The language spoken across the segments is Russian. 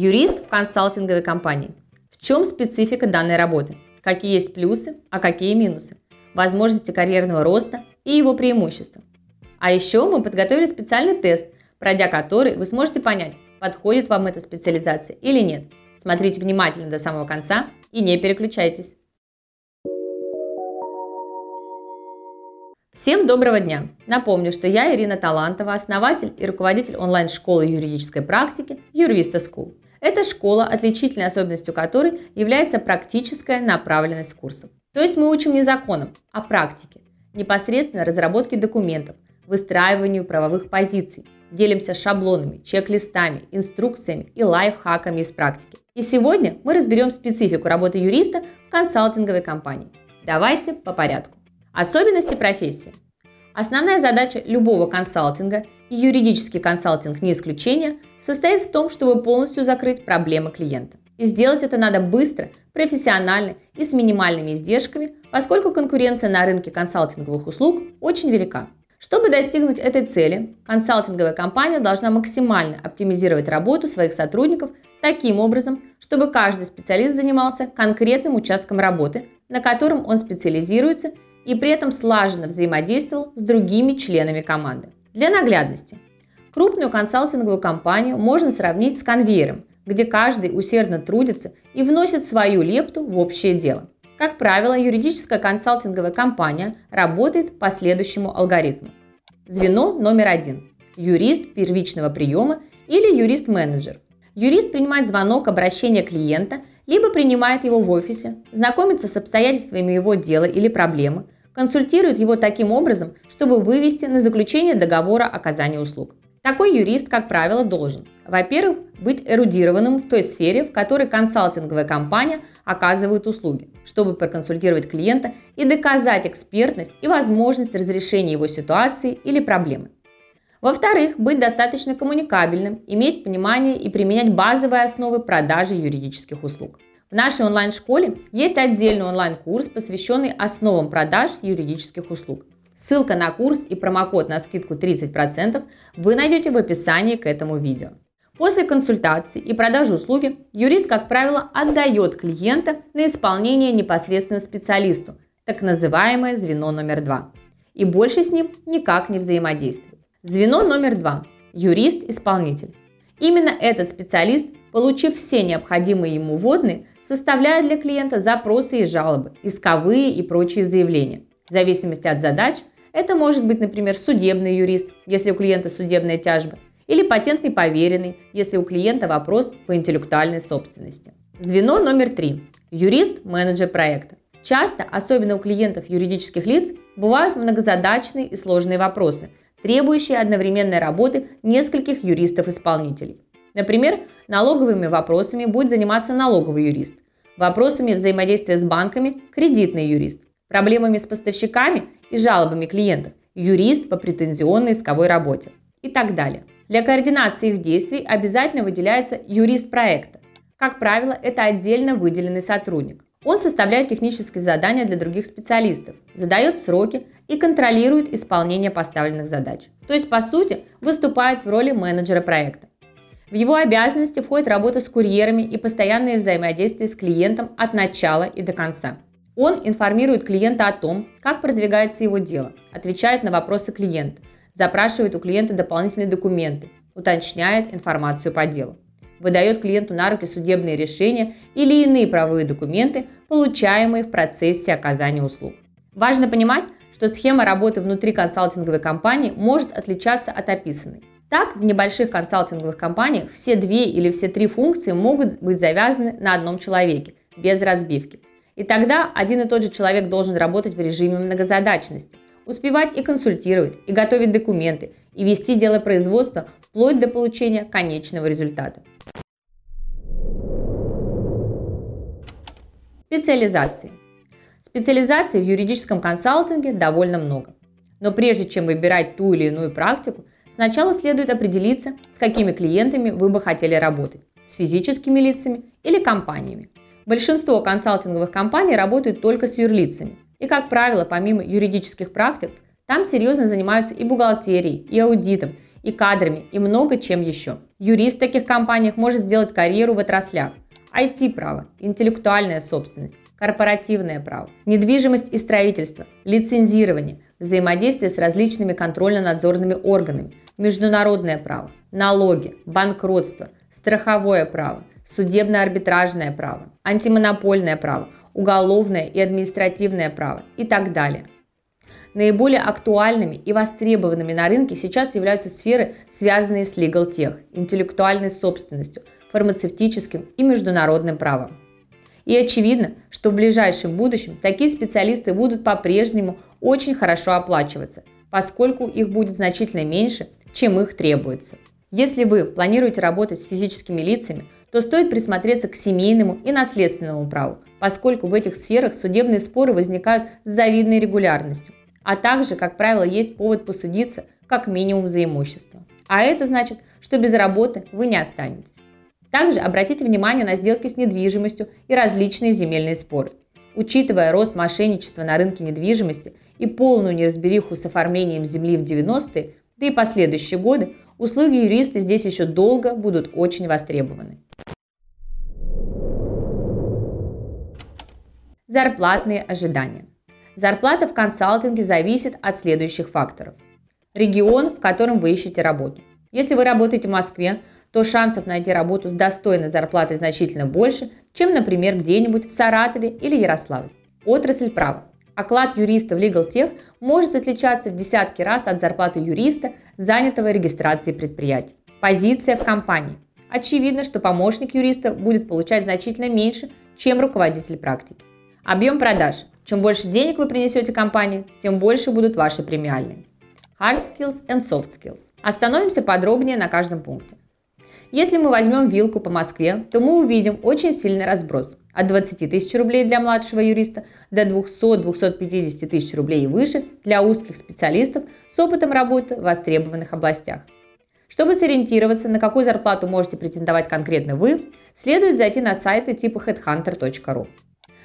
Юрист в консалтинговой компании. В чем специфика данной работы? Какие есть плюсы, а какие минусы? Возможности карьерного роста и его преимущества. А еще мы подготовили специальный тест, пройдя который вы сможете понять, подходит вам эта специализация или нет. Смотрите внимательно до самого конца и не переключайтесь. Всем доброго дня! Напомню, что я Ирина Талантова, основатель и руководитель онлайн-школы юридической практики Юрвиста School. Эта школа, отличительной особенностью которой является практическая направленность курсов. То есть мы учим не законам, а практике, непосредственно разработке документов, выстраиванию правовых позиций, делимся шаблонами, чек-листами, инструкциями и лайфхаками из практики. И сегодня мы разберем специфику работы юриста в консалтинговой компании. Давайте по порядку. Особенности профессии. Основная задача любого консалтинга, и юридический консалтинг не исключение, состоит в том, чтобы полностью закрыть проблемы клиента. И сделать это надо быстро, профессионально и с минимальными издержками, поскольку конкуренция на рынке консалтинговых услуг очень велика. Чтобы достигнуть этой цели, консалтинговая компания должна максимально оптимизировать работу своих сотрудников таким образом, чтобы каждый специалист занимался конкретным участком работы, на котором он специализируется и при этом слаженно взаимодействовал с другими членами команды. Для наглядности. Крупную консалтинговую компанию можно сравнить с конвейером, где каждый усердно трудится и вносит свою лепту в общее дело. Как правило, юридическая консалтинговая компания работает по следующему алгоритму. Звено номер один – юрист первичного приема или юрист-менеджер. Юрист принимает звонок обращения клиента, либо принимает его в офисе, знакомится с обстоятельствами его дела или проблемы, консультирует его таким образом, чтобы вывести на заключение договора оказания услуг. Такой юрист, как правило, должен, во-первых, быть эрудированным в той сфере, в которой консалтинговая компания оказывает услуги, чтобы проконсультировать клиента и доказать экспертность и возможность разрешения его ситуации или проблемы. Во-вторых, быть достаточно коммуникабельным, иметь понимание и применять базовые основы продажи юридических услуг. В нашей онлайн-школе есть отдельный онлайн-курс, посвященный основам продаж юридических услуг – Ссылка на курс и промокод на скидку 30% вы найдете в описании к этому видео. После консультации и продажи услуги юрист, как правило, отдает клиента на исполнение непосредственно специалисту, так называемое звено номер два, и больше с ним никак не взаимодействует. Звено номер два – юрист-исполнитель. Именно этот специалист, получив все необходимые ему вводные, составляет для клиента запросы и жалобы, исковые и прочие заявления. В зависимости от задач это может быть, например, судебный юрист, если у клиента судебная тяжба, или патентный поверенный, если у клиента вопрос по интеллектуальной собственности. Звено номер три. Юрист-менеджер проекта. Часто, особенно у клиентов юридических лиц, бывают многозадачные и сложные вопросы, требующие одновременной работы нескольких юристов-исполнителей. Например, налоговыми вопросами будет заниматься налоговый юрист, вопросами взаимодействия с банками – кредитный юрист, проблемами с поставщиками и жалобами клиентов, юрист по претензионной исковой работе и так далее. Для координации их действий обязательно выделяется юрист проекта. Как правило, это отдельно выделенный сотрудник. Он составляет технические задания для других специалистов, задает сроки и контролирует исполнение поставленных задач. То есть, по сути, выступает в роли менеджера проекта. В его обязанности входит работа с курьерами и постоянное взаимодействие с клиентом от начала и до конца. Он информирует клиента о том, как продвигается его дело, отвечает на вопросы клиента, запрашивает у клиента дополнительные документы, уточняет информацию по делу, выдает клиенту на руки судебные решения или иные правовые документы, получаемые в процессе оказания услуг. Важно понимать, что схема работы внутри консалтинговой компании может отличаться от описанной. Так, в небольших консалтинговых компаниях все две или все три функции могут быть завязаны на одном человеке, без разбивки. И тогда один и тот же человек должен работать в режиме многозадачности, успевать и консультировать, и готовить документы, и вести дело производства вплоть до получения конечного результата. Специализации. Специализаций в юридическом консалтинге довольно много. Но прежде чем выбирать ту или иную практику, сначала следует определиться, с какими клиентами вы бы хотели работать – с физическими лицами или компаниями. Большинство консалтинговых компаний работают только с юрлицами. И, как правило, помимо юридических практик, там серьезно занимаются и бухгалтерией, и аудитом, и кадрами, и много чем еще. Юрист в таких компаниях может сделать карьеру в отраслях IT-право, интеллектуальная собственность, корпоративное право, недвижимость и строительство, лицензирование, взаимодействие с различными контрольно-надзорными органами, международное право, налоги, банкротство, страховое право, судебно-арбитражное право, антимонопольное право, уголовное и административное право и так далее. Наиболее актуальными и востребованными на рынке сейчас являются сферы, связанные с legal tech, интеллектуальной собственностью, фармацевтическим и международным правом. И очевидно, что в ближайшем будущем такие специалисты будут по-прежнему очень хорошо оплачиваться, поскольку их будет значительно меньше, чем их требуется. Если вы планируете работать с физическими лицами, то стоит присмотреться к семейному и наследственному праву, поскольку в этих сферах судебные споры возникают с завидной регулярностью, а также, как правило, есть повод посудиться как минимум за имущество. А это значит, что без работы вы не останетесь. Также обратите внимание на сделки с недвижимостью и различные земельные споры. Учитывая рост мошенничества на рынке недвижимости и полную неразбериху с оформлением земли в 90-е, да и последующие годы, услуги юриста здесь еще долго будут очень востребованы. Зарплатные ожидания. Зарплата в консалтинге зависит от следующих факторов. Регион, в котором вы ищете работу. Если вы работаете в Москве, то шансов найти работу с достойной зарплатой значительно больше, чем, например, где-нибудь в Саратове или Ярославле. Отрасль права. Оклад юриста в Legal Tech может отличаться в десятки раз от зарплаты юриста, занятого регистрацией предприятий. Позиция в компании. Очевидно, что помощник юриста будет получать значительно меньше, чем руководитель практики. Объем продаж. Чем больше денег вы принесете компании, тем больше будут ваши премиальные. Hard skills and soft skills. Остановимся подробнее на каждом пункте. Если мы возьмем вилку по Москве, то мы увидим очень сильный разброс от 20 тысяч рублей для младшего юриста до 200-250 тысяч рублей и выше для узких специалистов с опытом работы в востребованных областях. Чтобы сориентироваться, на какую зарплату можете претендовать конкретно вы, следует зайти на сайты типа headhunter.ru.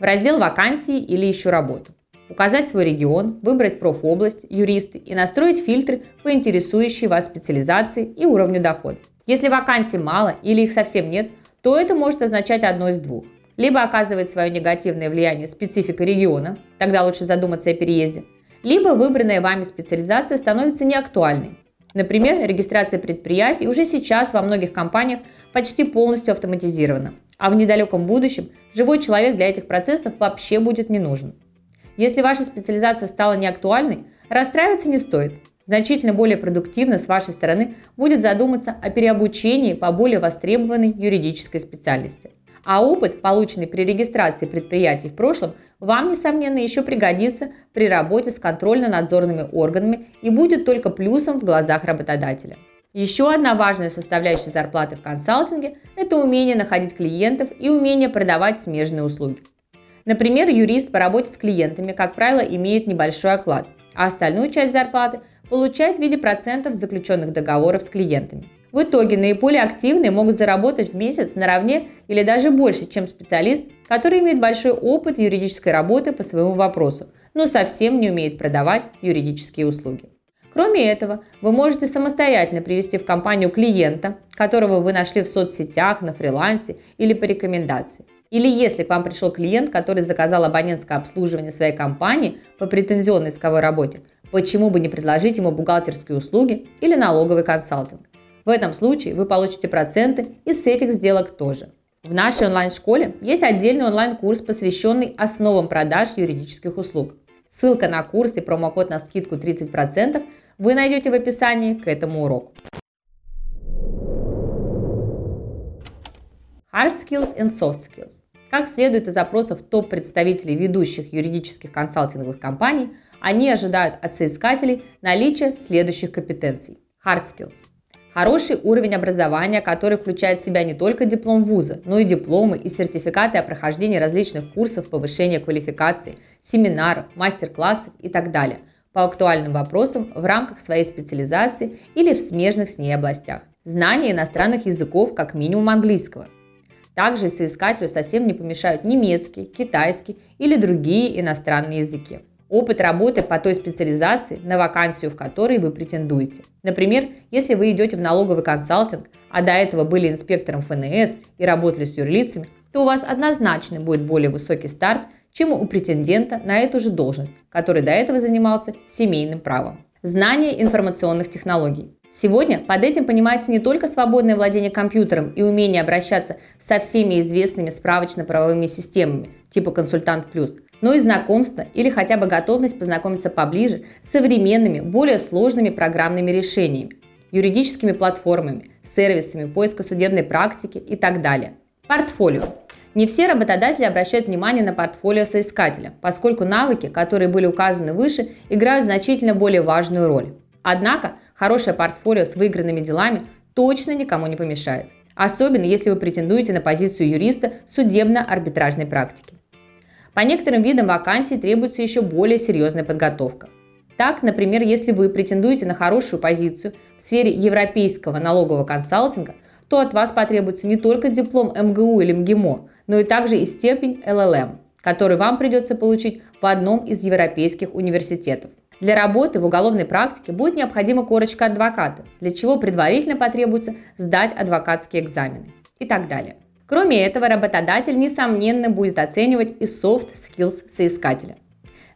В раздел «Вакансии» или «Ищу работу». Указать свой регион, выбрать профобласть, юристы и настроить фильтры по интересующей вас специализации и уровню дохода. Если вакансий мало или их совсем нет, то это может означать одно из двух. Либо оказывает свое негативное влияние специфика региона, тогда лучше задуматься о переезде, либо выбранная вами специализация становится неактуальной. Например, регистрация предприятий уже сейчас во многих компаниях почти полностью автоматизирована, а в недалеком будущем живой человек для этих процессов вообще будет не нужен. Если ваша специализация стала неактуальной, расстраиваться не стоит – Значительно более продуктивно с вашей стороны будет задуматься о переобучении по более востребованной юридической специальности. А опыт, полученный при регистрации предприятий в прошлом, вам, несомненно, еще пригодится при работе с контрольно-надзорными органами и будет только плюсом в глазах работодателя. Еще одна важная составляющая зарплаты в консалтинге – это умение находить клиентов и умение продавать смежные услуги. Например, юрист по работе с клиентами, как правило, имеет небольшой оклад, а остальную часть зарплаты – получает в виде процентов заключенных договоров с клиентами. В итоге наиболее активные могут заработать в месяц наравне или даже больше, чем специалист, который имеет большой опыт юридической работы по своему вопросу, но совсем не умеет продавать юридические услуги. Кроме этого, вы можете самостоятельно привести в компанию клиента, которого вы нашли в соцсетях, на фрилансе или по рекомендации. Или если к вам пришел клиент, который заказал абонентское обслуживание своей компании по претензионной исковой работе, Почему бы не предложить ему бухгалтерские услуги или налоговый консалтинг? В этом случае вы получите проценты и с этих сделок тоже. В нашей онлайн-школе есть отдельный онлайн-курс, посвященный основам продаж юридических услуг. Ссылка на курс и промокод на скидку 30% вы найдете в описании к этому уроку. Hard skills and soft skills. Как следует из запросов топ-представителей ведущих юридических консалтинговых компаний, они ожидают от соискателей наличия следующих компетенций. Hard skills. Хороший уровень образования, который включает в себя не только диплом вуза, но и дипломы и сертификаты о прохождении различных курсов повышения квалификации, семинаров, мастер-классов и так далее по актуальным вопросам в рамках своей специализации или в смежных с ней областях. Знание иностранных языков, как минимум английского. Также соискателю совсем не помешают немецкий, китайский или другие иностранные языки. Опыт работы по той специализации, на вакансию в которой вы претендуете. Например, если вы идете в налоговый консалтинг, а до этого были инспектором ФНС и работали с юрлицами, то у вас однозначно будет более высокий старт, чем у претендента на эту же должность, который до этого занимался семейным правом. Знание информационных технологий. Сегодня под этим понимается не только свободное владение компьютером и умение обращаться со всеми известными справочно-правовыми системами, типа «Консультант Плюс», но и знакомство или хотя бы готовность познакомиться поближе с современными, более сложными программными решениями, юридическими платформами, сервисами поиска судебной практики и так далее. Портфолио. Не все работодатели обращают внимание на портфолио соискателя, поскольку навыки, которые были указаны выше, играют значительно более важную роль. Однако, хорошее портфолио с выигранными делами точно никому не помешает. Особенно, если вы претендуете на позицию юриста судебно-арбитражной практики. По некоторым видам вакансий требуется еще более серьезная подготовка. Так, например, если вы претендуете на хорошую позицию в сфере европейского налогового консалтинга, то от вас потребуется не только диплом МГУ или МГИМО, но и также и степень ЛЛМ, который вам придется получить в одном из европейских университетов. Для работы в уголовной практике будет необходима корочка адвоката, для чего предварительно потребуется сдать адвокатские экзамены и так далее. Кроме этого, работодатель, несомненно, будет оценивать и soft skills соискателя.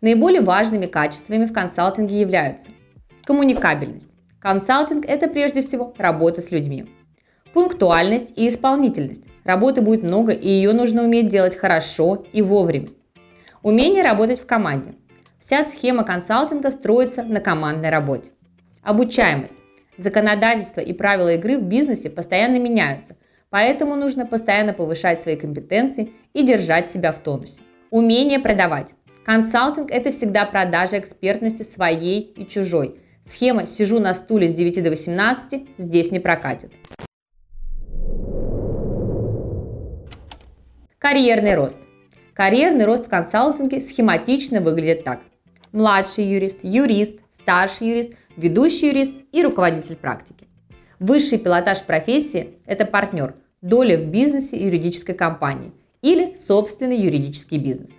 Наиболее важными качествами в консалтинге являются коммуникабельность. Консалтинг – это прежде всего работа с людьми. Пунктуальность и исполнительность. Работы будет много, и ее нужно уметь делать хорошо и вовремя. Умение работать в команде. Вся схема консалтинга строится на командной работе. Обучаемость. Законодательство и правила игры в бизнесе постоянно меняются, поэтому нужно постоянно повышать свои компетенции и держать себя в тонусе. Умение продавать. Консалтинг – это всегда продажа экспертности своей и чужой. Схема «сижу на стуле с 9 до 18» здесь не прокатит. Карьерный рост. Карьерный рост в консалтинге схематично выглядит так. Младший юрист, юрист, старший юрист, ведущий юрист и руководитель практики. Высший пилотаж профессии – это партнер, доля в бизнесе юридической компании или собственный юридический бизнес.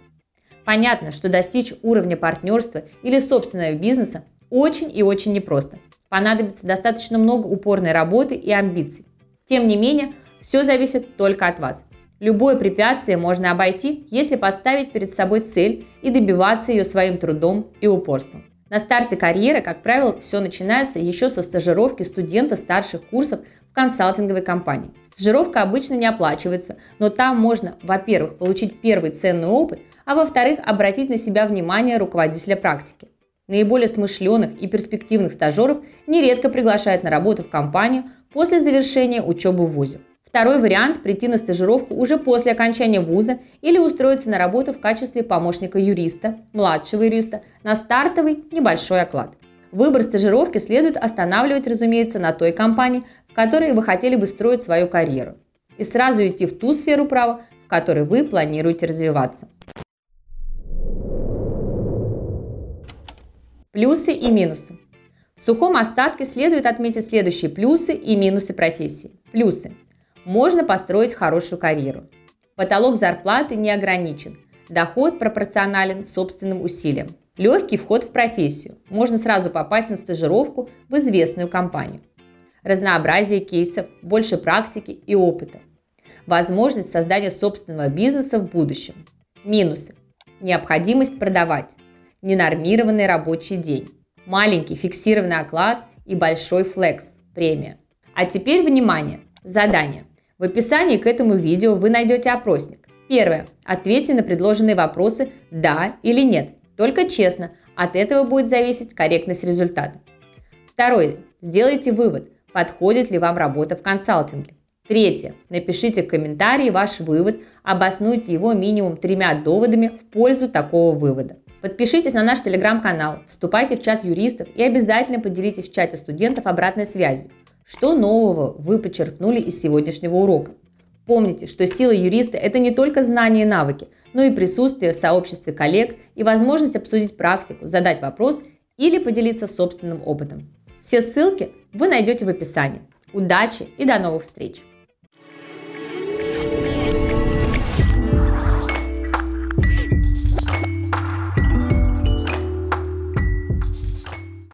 Понятно, что достичь уровня партнерства или собственного бизнеса очень и очень непросто. Понадобится достаточно много упорной работы и амбиций. Тем не менее, все зависит только от вас. Любое препятствие можно обойти, если подставить перед собой цель и добиваться ее своим трудом и упорством. На старте карьеры, как правило, все начинается еще со стажировки студента старших курсов в консалтинговой компании. Стажировка обычно не оплачивается, но там можно, во-первых, получить первый ценный опыт, а во-вторых, обратить на себя внимание руководителя практики. Наиболее смышленых и перспективных стажеров нередко приглашают на работу в компанию после завершения учебы в ВУЗе. Второй вариант – прийти на стажировку уже после окончания вуза или устроиться на работу в качестве помощника юриста, младшего юриста, на стартовый небольшой оклад. Выбор стажировки следует останавливать, разумеется, на той компании, в которой вы хотели бы строить свою карьеру. И сразу идти в ту сферу права, в которой вы планируете развиваться. Плюсы и минусы. В сухом остатке следует отметить следующие плюсы и минусы профессии. Плюсы – можно построить хорошую карьеру. Потолок зарплаты не ограничен. Доход пропорционален собственным усилиям. Легкий вход в профессию. Можно сразу попасть на стажировку в известную компанию. Разнообразие кейсов, больше практики и опыта. Возможность создания собственного бизнеса в будущем. Минусы. Необходимость продавать. Ненормированный рабочий день. Маленький фиксированный оклад и большой флекс – премия. А теперь внимание! Задание. В описании к этому видео вы найдете опросник. Первое. Ответьте на предложенные вопросы «да» или «нет». Только честно. От этого будет зависеть корректность результата. Второе. Сделайте вывод, подходит ли вам работа в консалтинге. Третье. Напишите в комментарии ваш вывод, обоснуйте его минимум тремя доводами в пользу такого вывода. Подпишитесь на наш телеграм-канал, вступайте в чат юристов и обязательно поделитесь в чате студентов обратной связью. Что нового вы подчеркнули из сегодняшнего урока? Помните, что сила юриста – это не только знания и навыки, но и присутствие в сообществе коллег и возможность обсудить практику, задать вопрос или поделиться собственным опытом. Все ссылки вы найдете в описании. Удачи и до новых встреч!